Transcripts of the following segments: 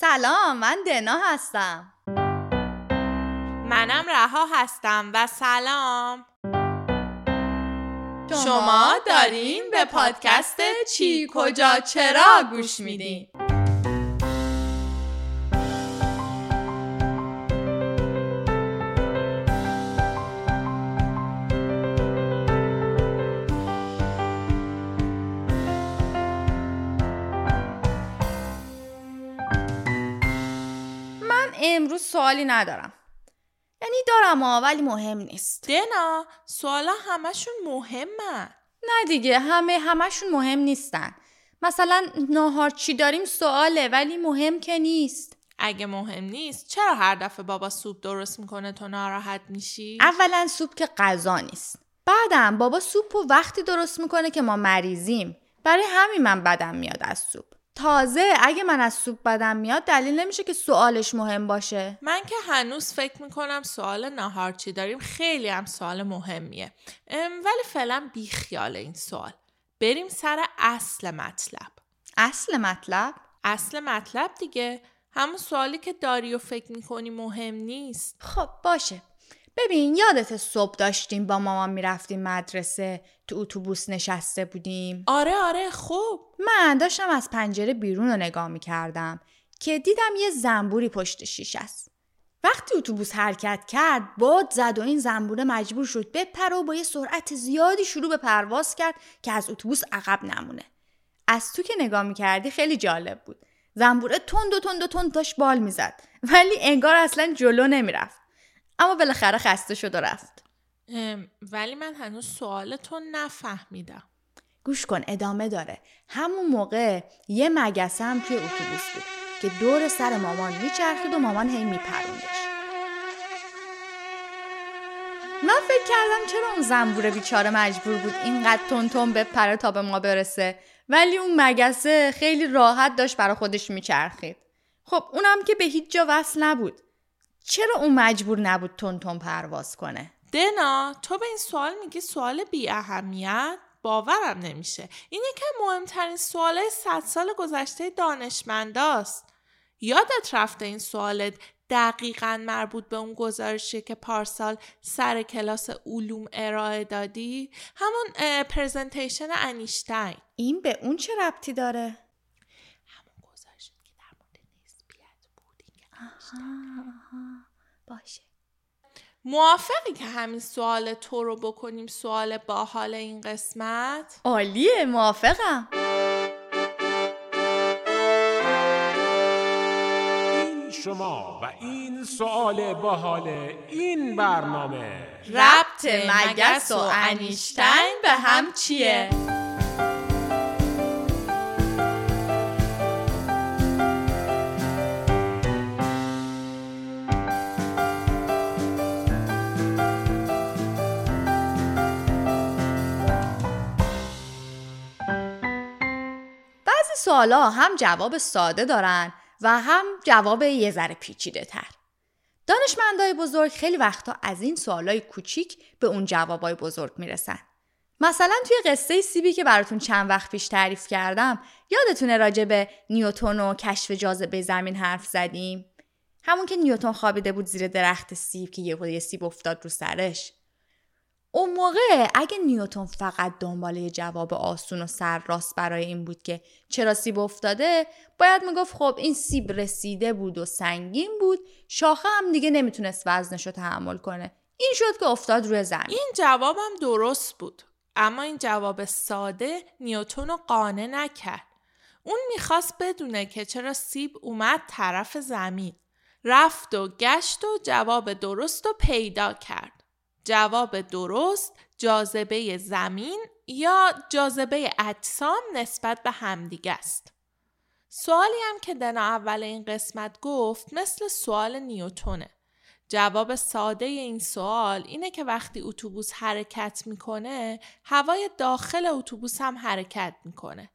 سلام من دنا هستم. منم رها هستم و سلام. شما دارین به پادکست چی کجا چرا گوش میدین؟ سوالی ندارم. یعنی دارم ها ولی مهم نیست. دنا سوالا همشون مهمن نه دیگه همه همشون مهم نیستن. مثلا ناهار چی داریم سواله ولی مهم که نیست. اگه مهم نیست چرا هر دفعه بابا سوپ درست می‌کنه تو ناراحت میشی؟ اولا سوپ که غذا نیست. بعدم بابا سوپ و وقتی درست می‌کنه که ما مریضیم. برای همین من بدم میاد از سوپ. تازه اگه من از سوپ بدم میاد دلیل نمیشه که سوالش مهم باشه. من که هنوز فکر می‌کنم سوال ناهار چی داریم خیلی هم سوال مهمیه. ولی فعلا بی خیال این سوال. بریم سر اصل مطلب. اصل مطلب؟ اصل مطلب دیگه. همون سوالی که داری و فکر می‌کنی مهم نیست. خب باشه. ببین یادت صبح داشتیم با مامان می‌رفتیم مدرسه تو اتوبوس نشسته بودیم. آره آره خوب. من داشتم از پنجره بیرون رو نگاه می‌کردم که دیدم یه زنبوری پشت شیش است. وقتی اتوبوس حرکت کرد باد زد و این زنبوره مجبور شد بپره و با یه سرعت زیادی شروع به پرواز کرد که از اتوبوس عقب نمونه. از تو که نگاه می‌کردی خیلی جالب بود. زنبوره تند و تند و تند داشت بال می‌زد ولی انگار اصلا جلو نمی‌رفت. اما بالاخره خسته شد و رفت ولی من هنوز سوال تو نفهمیدم. گوش کن ادامه داره. همون موقع یه مگسه هم توی اتوبوس بود که دور سر مامان میچرخید و مامان هی میپروندش. من فکر کردم چرا اون زنبور بیچاره مجبور بود اینقدر تون تون بپره تا به ما برسه ولی اون مگسه خیلی راحت داشت برا خودش میچرخید. خب اونم که به هیچ جا وصل نبود. چرا اون مجبور نبود تون پرواز کنه؟ دنا تو به این سوال میگی سوال بی اهمیت؟ باورم نمیشه. این یکی مهمترین سوالای صد سال گذشته دانشمنداست. یادت رفته این سوالت دقیقا مربوط به اون گزارشی که پارسال سر کلاس علوم ارائه دادی؟ همون پرزنتیشن انیشتین. این به اون چه ربطی داره همون گزارشی که در مورد نسبیت این که باشه. موافقی که همین سوال تو رو بکنیم سوال باحال این قسمت؟ عالیه موافقم. این شما و این سوال باحال این برنامه. ربط مگس و انیشتین به هم چیه؟ سوالا هم جواب ساده دارن و هم جواب یه ذره پیچیده تر. دانشمندای بزرگ خیلی وقتا از این سوالای کوچیک به اون جوابای بزرگ می‌رسن. مثلا توی قصه سیبی که براتون چند وقت پیش تعریف کردم یادتونه راجع به نیوتون و کشف جاذبه زمین حرف زدیم همون که نیوتون خوابیده بود زیر درخت سیب که یه سیب افتاد رو سرش اون موقع اگه نیوتون فقط دنبال یه جواب آسون و سر راست برای این بود که چرا سیب افتاده باید می‌گفت خب این سیب رسیده بود و سنگین بود شاخه هم دیگه نمی‌تونست وزنش رو تحمل کنه. این شد که افتاد روی زمین. این جوابم درست بود اما این جواب ساده نیوتون رو قانع نکرد. اون می‌خواست بدونه که چرا سیب اومد طرف زمین. رفت و گشت و جواب درست رو پیدا کرد. جواب درست جاذبه زمین یا جاذبه اجسام نسبت به همدیگه است. سوالی هم که دنا اول این قسمت گفت مثل سوال نیوتونه. جواب ساده این سوال اینه که وقتی اتوبوس حرکت می‌کنه هوای داخل اتوبوس هم حرکت می‌کنه.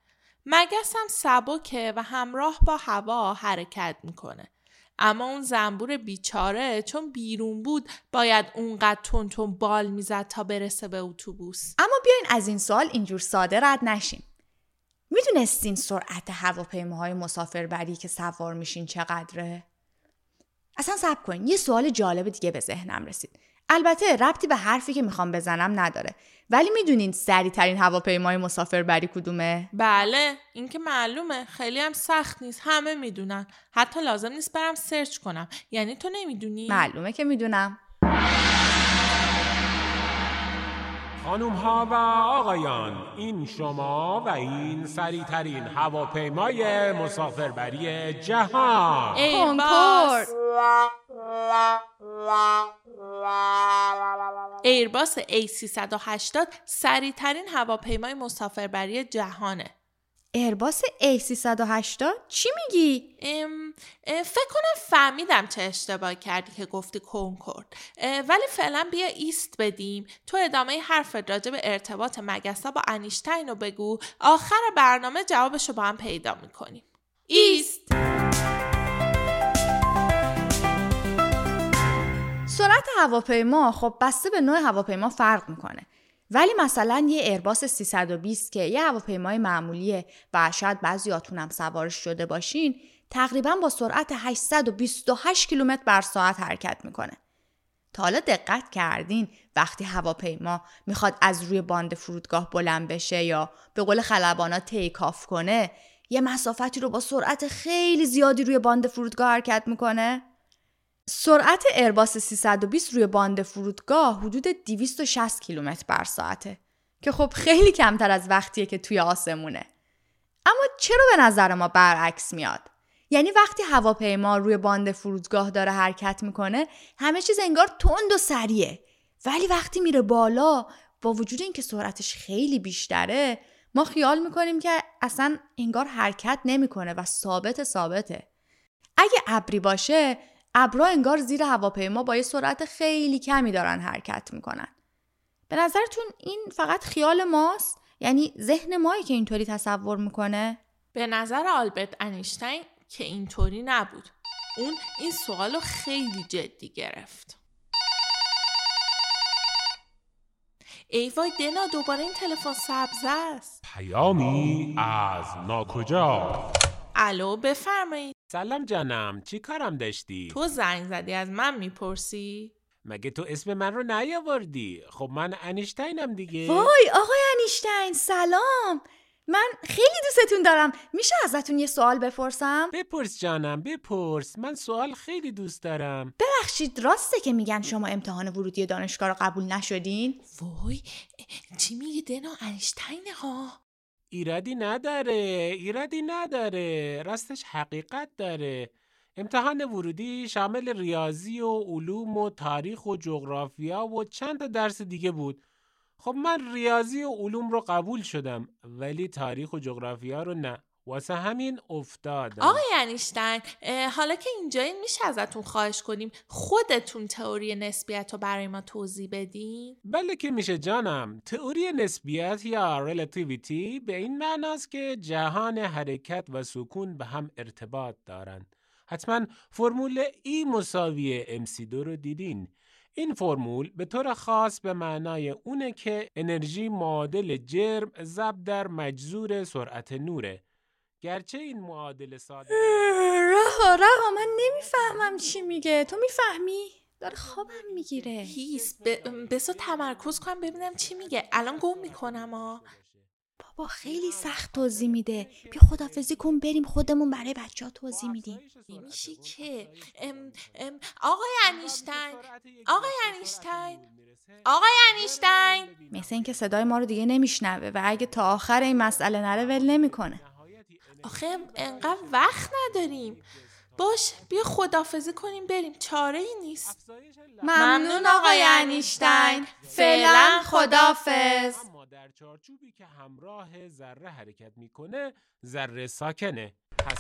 مگس هم سبکه و همراه با هوا حرکت می‌کنه. اما اون زنبور بیچاره چون بیرون بود باید اونقدر تون تون بال می‌زد تا برسه به اتوبوس. اما بیاین از این سوال اینجور ساده رد نشیم. می‌دونستین سرعت هواپیماهای مسافربری که سوار میشین چقدره؟ اصلا سب کن یه سوال جالب دیگه به ذهنم رسید. البته ربطی به حرفی که می‌خوام بزنم نداره. ولی می‌دونین سریع ترین هواپیمای مسافربری کدومه؟ بله این که معلومه. خیلی هم سخت نیست. همه می‌دونن. حتی لازم نیست برم سرچ کنم. یعنی تو نمی‌دونی؟ معلومه که می‌دونم. خانوم ها و آقایان این شما و این سریعترین هواپیمای مسافربری جهان. ایرباس ایرباس A380 سریعترین هواپیمای مسافربری جهانه. ایرباس A380 چی میگی؟ ام، فکر کنم فهمیدم چه اشتباه کردی که گفتی کنکورد. ولی فعلا بیا ایست بدیم. تو ادامه حرف راجع به ارتباط مگسا با انیشتین رو بگو. آخر برنامه جوابش رو با هم پیدا می‌کنیم. ایست! هواپیما خب بسته به نوع هواپیما فرق می‌کنه. ولی مثلا یه ایرباس 320 که یه هواپیمای معمولیه و شاید بعضیاتون هم سوارش شده باشین تقریبا با سرعت 828 کیلومتر بر ساعت حرکت می‌کنه. تا حالا دقت کردین وقتی هواپیما می‌خواد از روی باند فرودگاه بلند بشه یا به قول خلبانا take off کنه یه مسافتی رو با سرعت خیلی زیادی روی باند فرودگاه حرکت می‌کنه؟ سرعت Airbus 320 روی باند فرودگاه حدود 260 کیلومتر بر ساعته که خب خیلی کمتر از وقتیه که توی آسمونه. اما چرا به نظر ما برعکس میاد؟ یعنی وقتی هواپیما روی باند فرودگاه داره حرکت می‌کنه همه چیز انگار تند و سریعه. ولی وقتی میره بالا با وجود اینکه سرعتش خیلی بیشتره ما خیال می‌کنیم که اصلا انگار حرکت نمی‌کنه و ثابت ثابته. اگه ابری باشه ابرا انگار زیر هواپیما با یه سرعت خیلی کمی دارن حرکت می‌کنن. به نظرتون این فقط خیال ماست؟ یعنی ذهن مایی که اینطوری تصور می‌کنه؟ به نظر آلبرت انیشتین که اینطوری نبود. اون این سوال رو خیلی جدی گرفت. ای وای دنا دوباره این تلفن سبز است. پیامی از ناکجا. الو بفرمایید. سلام جانم چی کارم داشتی؟ تو زنگ زدی از من می‌پرسی؟ مگه تو اسم من رو نیاوردی؟ خب من انیشتینم دیگه. وای آقای انیشتین سلام. من خیلی دوستتون دارم. میشه ازتون یه سوال بپرسم؟ بپرس جانم بپرس. من سوال خیلی دوست دارم. ببخشید راسته که میگن شما امتحان ورودی دانشگاه رو قبول نشدین؟ وای چی میگه دنا؟ انیشتینه ها. ایرادی نداره ایرادی نداره. راستش حقیقت داره. امتحان ورودی شامل ریاضی و علوم و تاریخ و جغرافیا و چند تا درس دیگه بود. خب من ریاضی و علوم رو قبول شدم ولی تاریخ و جغرافیا رو نه. واسه همین افتادم آقای انیشتین حالا که اینجایی میشه ازتون خواهش کنیم خودتون تئوری نسبیت رو برای ما توضیح بدین؟ بله که میشه جانم. تئوری نسبیت یا relativity به این معناست که جهان حرکت و سکون به هم ارتباط دارند. حتما فرمول E مساوی MC2 رو دیدین. این فرمول به طور خاص به معنای اونه که انرژی معادل جرم ضرب در مجذور سرعت نوره. گرچه این معادل ساده رها رها من نمی‌فهمم چی میگه. تو می‌فهمی؟ داره خوابم می‌گیره. هیس بسا تمرکز کنم ببینم چی میگه. الان گم می‌کنم ها بابا خیلی سخت توضیح میده. بیا خدافزی کن بریم خودمون برای بچه ها توضیح میدیم. نمیشه که. ام، ام، آقای انیشتین آقای انیشتین آقای انیشتین. مثل اینکه صدای ما رو دیگه نمیشنوه و اگه تا آخر این مسئله نره ول نمی‌کنه. آخه انقدر وقت نداریم. باش بیا خدافزی کنیم بریم. چاره ای نیست. ممنون آقای انیشتین. فعلا خدافز اما در چارچوبی که همراه ذره حرکت می‌کنه ذره ساکنه. پس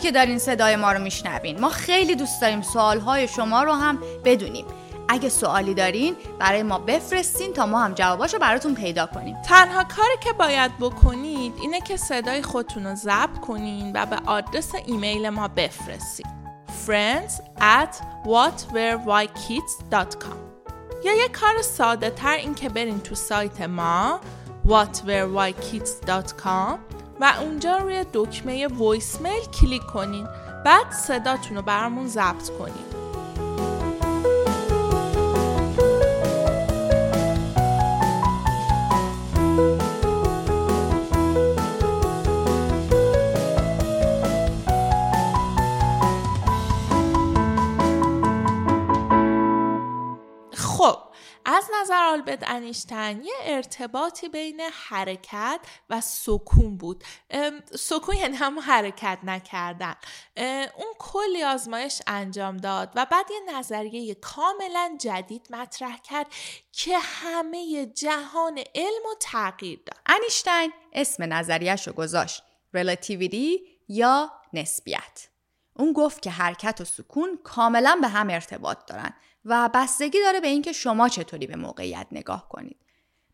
هایی که دارین صدای ما رو میشنوین. ما خیلی دوست داریم سوالهای شما رو هم بدونیم. اگه سوالی دارین برای ما بفرستین تا ما هم جواباشو براتون پیدا کنیم. تنها کاری که باید بکنید اینه که صدای خودتون رو ضبط کنین و به آدرس ایمیل ما بفرستین. friends at whatwerewhykids.com یا یه کار ساده تر این که برین تو سایت ما whatwerewhykids.com و اونجا روی دکمه voice mail کلیک کنین. بعد صداتون رو برامون ضبط کنین. خب از نظر آلبرت انیشتین یه ارتباطی بین حرکت و سکون بود. سکون یعنی هم حرکت نکردن. اون کلی آزمایش انجام داد و بعد یه نظریه کاملا جدید مطرح کرد که همه جهان علم و تغییر داد. انیشتین اسم نظریش رو گذاشت رلاتیویتی یا نسبیت. اون گفت که حرکت و سکون کاملا به هم ارتباط دارن. و بستگی داره به اینکه شما چطوری به موقعیت نگاه کنید.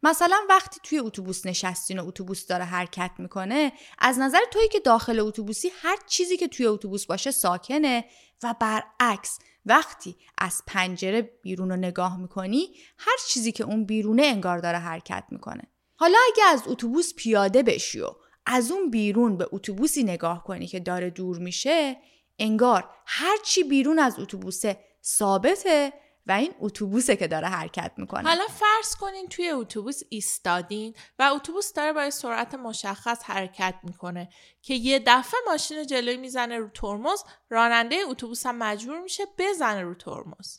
مثلا وقتی توی اتوبوس نشستین و اتوبوس داره حرکت می‌کنه از نظر تویی که داخل اتوبوسی هر چیزی که توی اتوبوس باشه ساکنه و برعکس وقتی از پنجره بیرون رو نگاه می‌کنی هر چیزی که اون بیرونه انگار داره حرکت می‌کنه حالا اگه از اتوبوس پیاده بشی و از اون بیرون به اتوبوسی نگاه کنی که داره دور میشه انگار هر چی بیرون از اتوبوسه ثابته و این اتوبوسه که داره حرکت می‌کنه. حالا فرض کنین توی اتوبوس ایستادین و اتوبوس داره با سرعت مشخص حرکت می‌کنه که یه دفعه ماشین جلوی می‌زنه رو ترمز راننده اتوبوس هم مجبور میشه بزنه رو ترمز.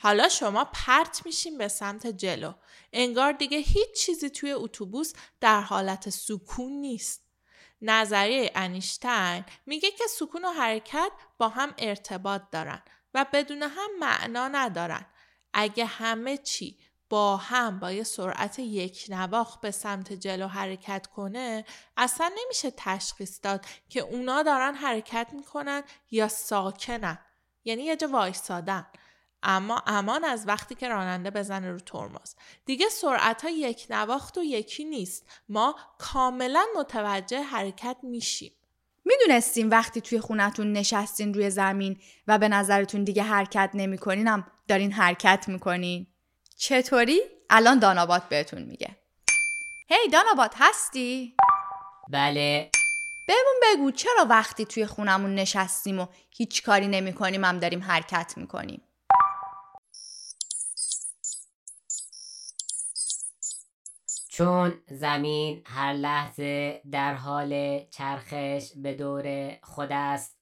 حالا شما پرت میشین به سمت جلو. انگار دیگه هیچ چیزی توی اتوبوس در حالت سکون نیست. نظریه انیشتین میگه که سکون و حرکت با هم ارتباط دارن و بدون هم معنا ندارن. اگه همه چی با هم با یه سرعت یک نواخ به سمت جلو حرکت کنه اصلا نمیشه تشخیص داد که اونا دارن حرکت می‌کنن یا ساکنن یعنی یه جا وایستادن اما امان از وقتی که راننده بزنه رو ترمز. دیگه سرعت ها یک نواخت و یکی نیست. ما کاملا متوجه حرکت میشیم. می‌دونستیم وقتی توی خونتون نشستین روی زمین و به نظرتون دیگه حرکت نمیکنینم دارین حرکت می‌کنین. چطوری؟ الان دانابات بهتون میگه. هی دانابات هستی؟ بله. بهمون بگو چرا وقتی توی خونمون نشستیم و هیچ کاری نمی‌کنیم هم داریم حرکت می‌کنیم؟ چون زمین هر لحظه در حال چرخش به دور خود است.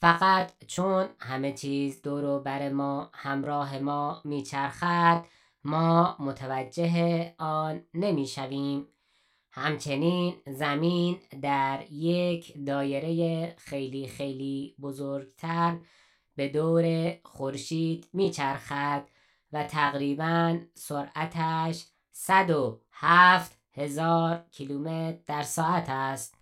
فقط چون همه چیز دور و بر ما همراه ما میچرخد ما متوجه آن نمی‌شویم. همچنین زمین در یک دایره خیلی خیلی بزرگتر به دور خورشید میچرخد و تقریبا سرعتش صد و هفت هزار کیلومتر در ساعت است.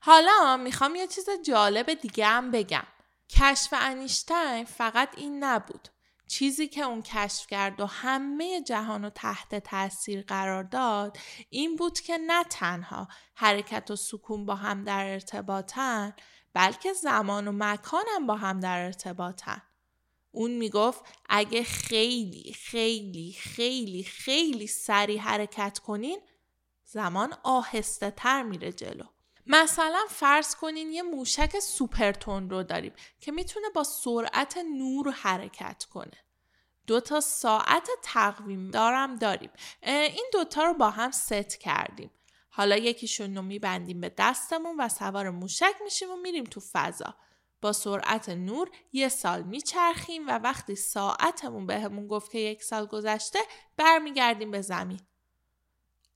حالا می‌خوام یه چیز جالب دیگه هم بگم. کشف انیشتین فقط این نبود. چیزی که اون کشف کرد و همه جهان رو تحت تاثیر قرار داد این بود که نه تنها حرکت و سکون با هم در ارتباطن بلکه زمان و مکان هم با هم در ارتباطن. اون می‌گفت اگه خیلی خیلی خیلی خیلی سریع حرکت کنین زمان آهسته تر میره جلو. مثلا فرض کنین یه موشک سوپرتون رو داریم که می‌تونه با سرعت نور حرکت کنه. دو تا ساعت تقویم دارم داریم. این دوتا رو با هم ست کردیم. حالا یکیشون رو میبندیم به دستمون و سوار موشک میشیم و میریم تو فضا. با سرعت نور یه سال میچرخیم و وقتی ساعتمون بهمون گفت که یک سال گذشته برمیگردیم به زمین.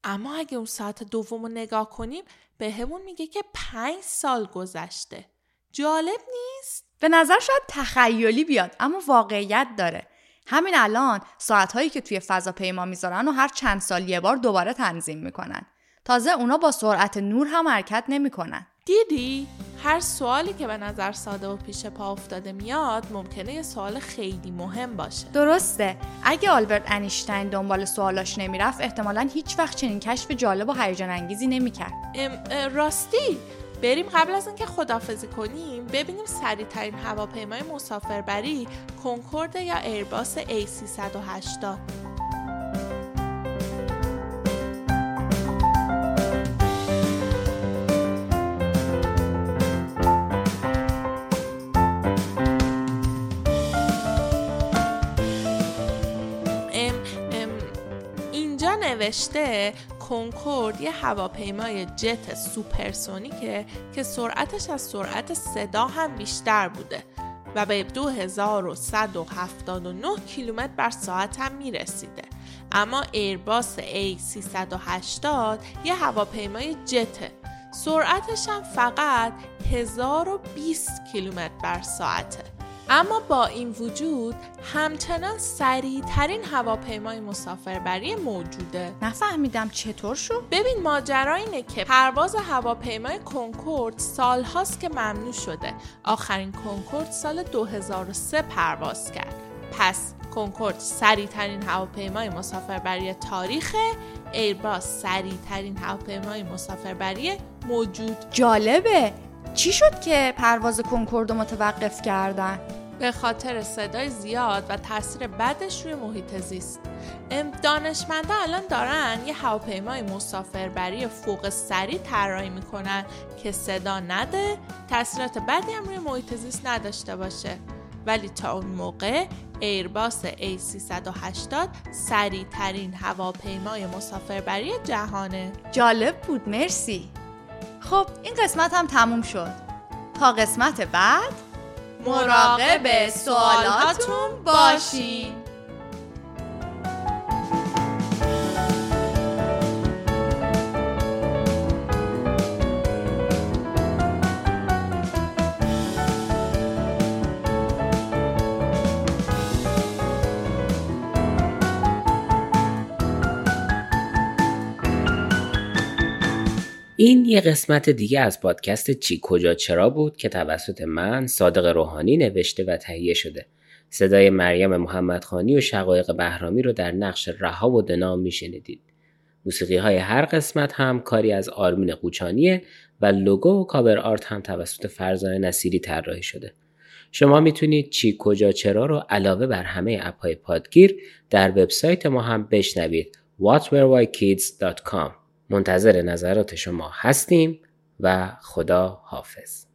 اما اگه اون ساعت دوم رو نگاه کنیم بهمون میگه که پنج سال گذشته. جالب نیست؟ به نظر شاید تخیلی بیاد اما واقعیت داره. همین الان ساعتهایی که توی فضاپیما می‌ذارن و هر چند سال یه بار دوباره تنظیم می‌کنن. تازه اونا با سرعت نور هم حرکت نمی‌کنن. دیدی؟ هر سوالی که به نظر ساده و پیش پا افتاده میاد ممکنه یه سوال خیلی مهم باشه. درسته. اگه آلبرت انیشتین دنبال سوالاش نمی‌رفت احتمالا هیچ وقت چنین کشف جالب و هیجان انگیزی نمی‌کرد. راستی بریم قبل از اینکه خدافزی کنیم ببینیم سریعترین هواپیمای مسافربری کنکورد یا ایرباس A380 نوشته کنکورد یه هواپیمای جت supersonic ه که سرعتش از سرعت صدا هم بیشتر بوده و به 2179 کیلومتر بر ساعت هم می‌رسیده. اما ایرباس A380 یه هواپیمای جته سرعتش هم فقط 1020 کیلومتر بر ساعته. اما با این وجود همچنان سریعترین هواپیمای مسافربری موجوده. نفهمیدم چطور شد؟ ببین ماجرا اینه که پرواز هواپیمای کنکورد سالهاست که ممنوع شده. آخرین کنکورد سال 2003 پرواز کرد. پس کنکورد سریعترین هواپیمای مسافربری تاریخ ایرباس سریعترین هواپیمای مسافربری موجود. جالبه. چی شد که پرواز کنکورد رو متوقف کردن؟ به خاطر صدای زیاد و تاثیر بدش روی محیط زیست. دانشمندا الان دارن یه هواپیمای مسافربری فوق سریع طراحی می‌کنن که صدا نده تاثیرات بدی هم روی محیط زیست نداشته باشه. ولی تا اون موقع ایرباس A380 سریع ترین هواپیمای مسافربری جهانه. جالب بود مرسی. خب این قسمت هم تموم شد. تا قسمت بعد. مراقب سوالاتون باشین. این یه قسمت دیگه از پادکست چی کجا چرا بود که توسط من صادق روحانی نوشته و تهیه شده. صدای مریم محمدخانی و شقایق بهرامی رو در نقش رها و دنا میشنیدید. موسیقی های هر قسمت هم کاری از آرمین قوچانیه و لوگو و کاور آرت هم توسط فرزانه نصیری طراحی شده. شما می‌تونید چی کجا چرا رو علاوه بر همه اپهای پادگیر در وبسایت ما هم بشنوید whatwerewhykids.com منتظر نظرات شما هستیم و خدا حافظ.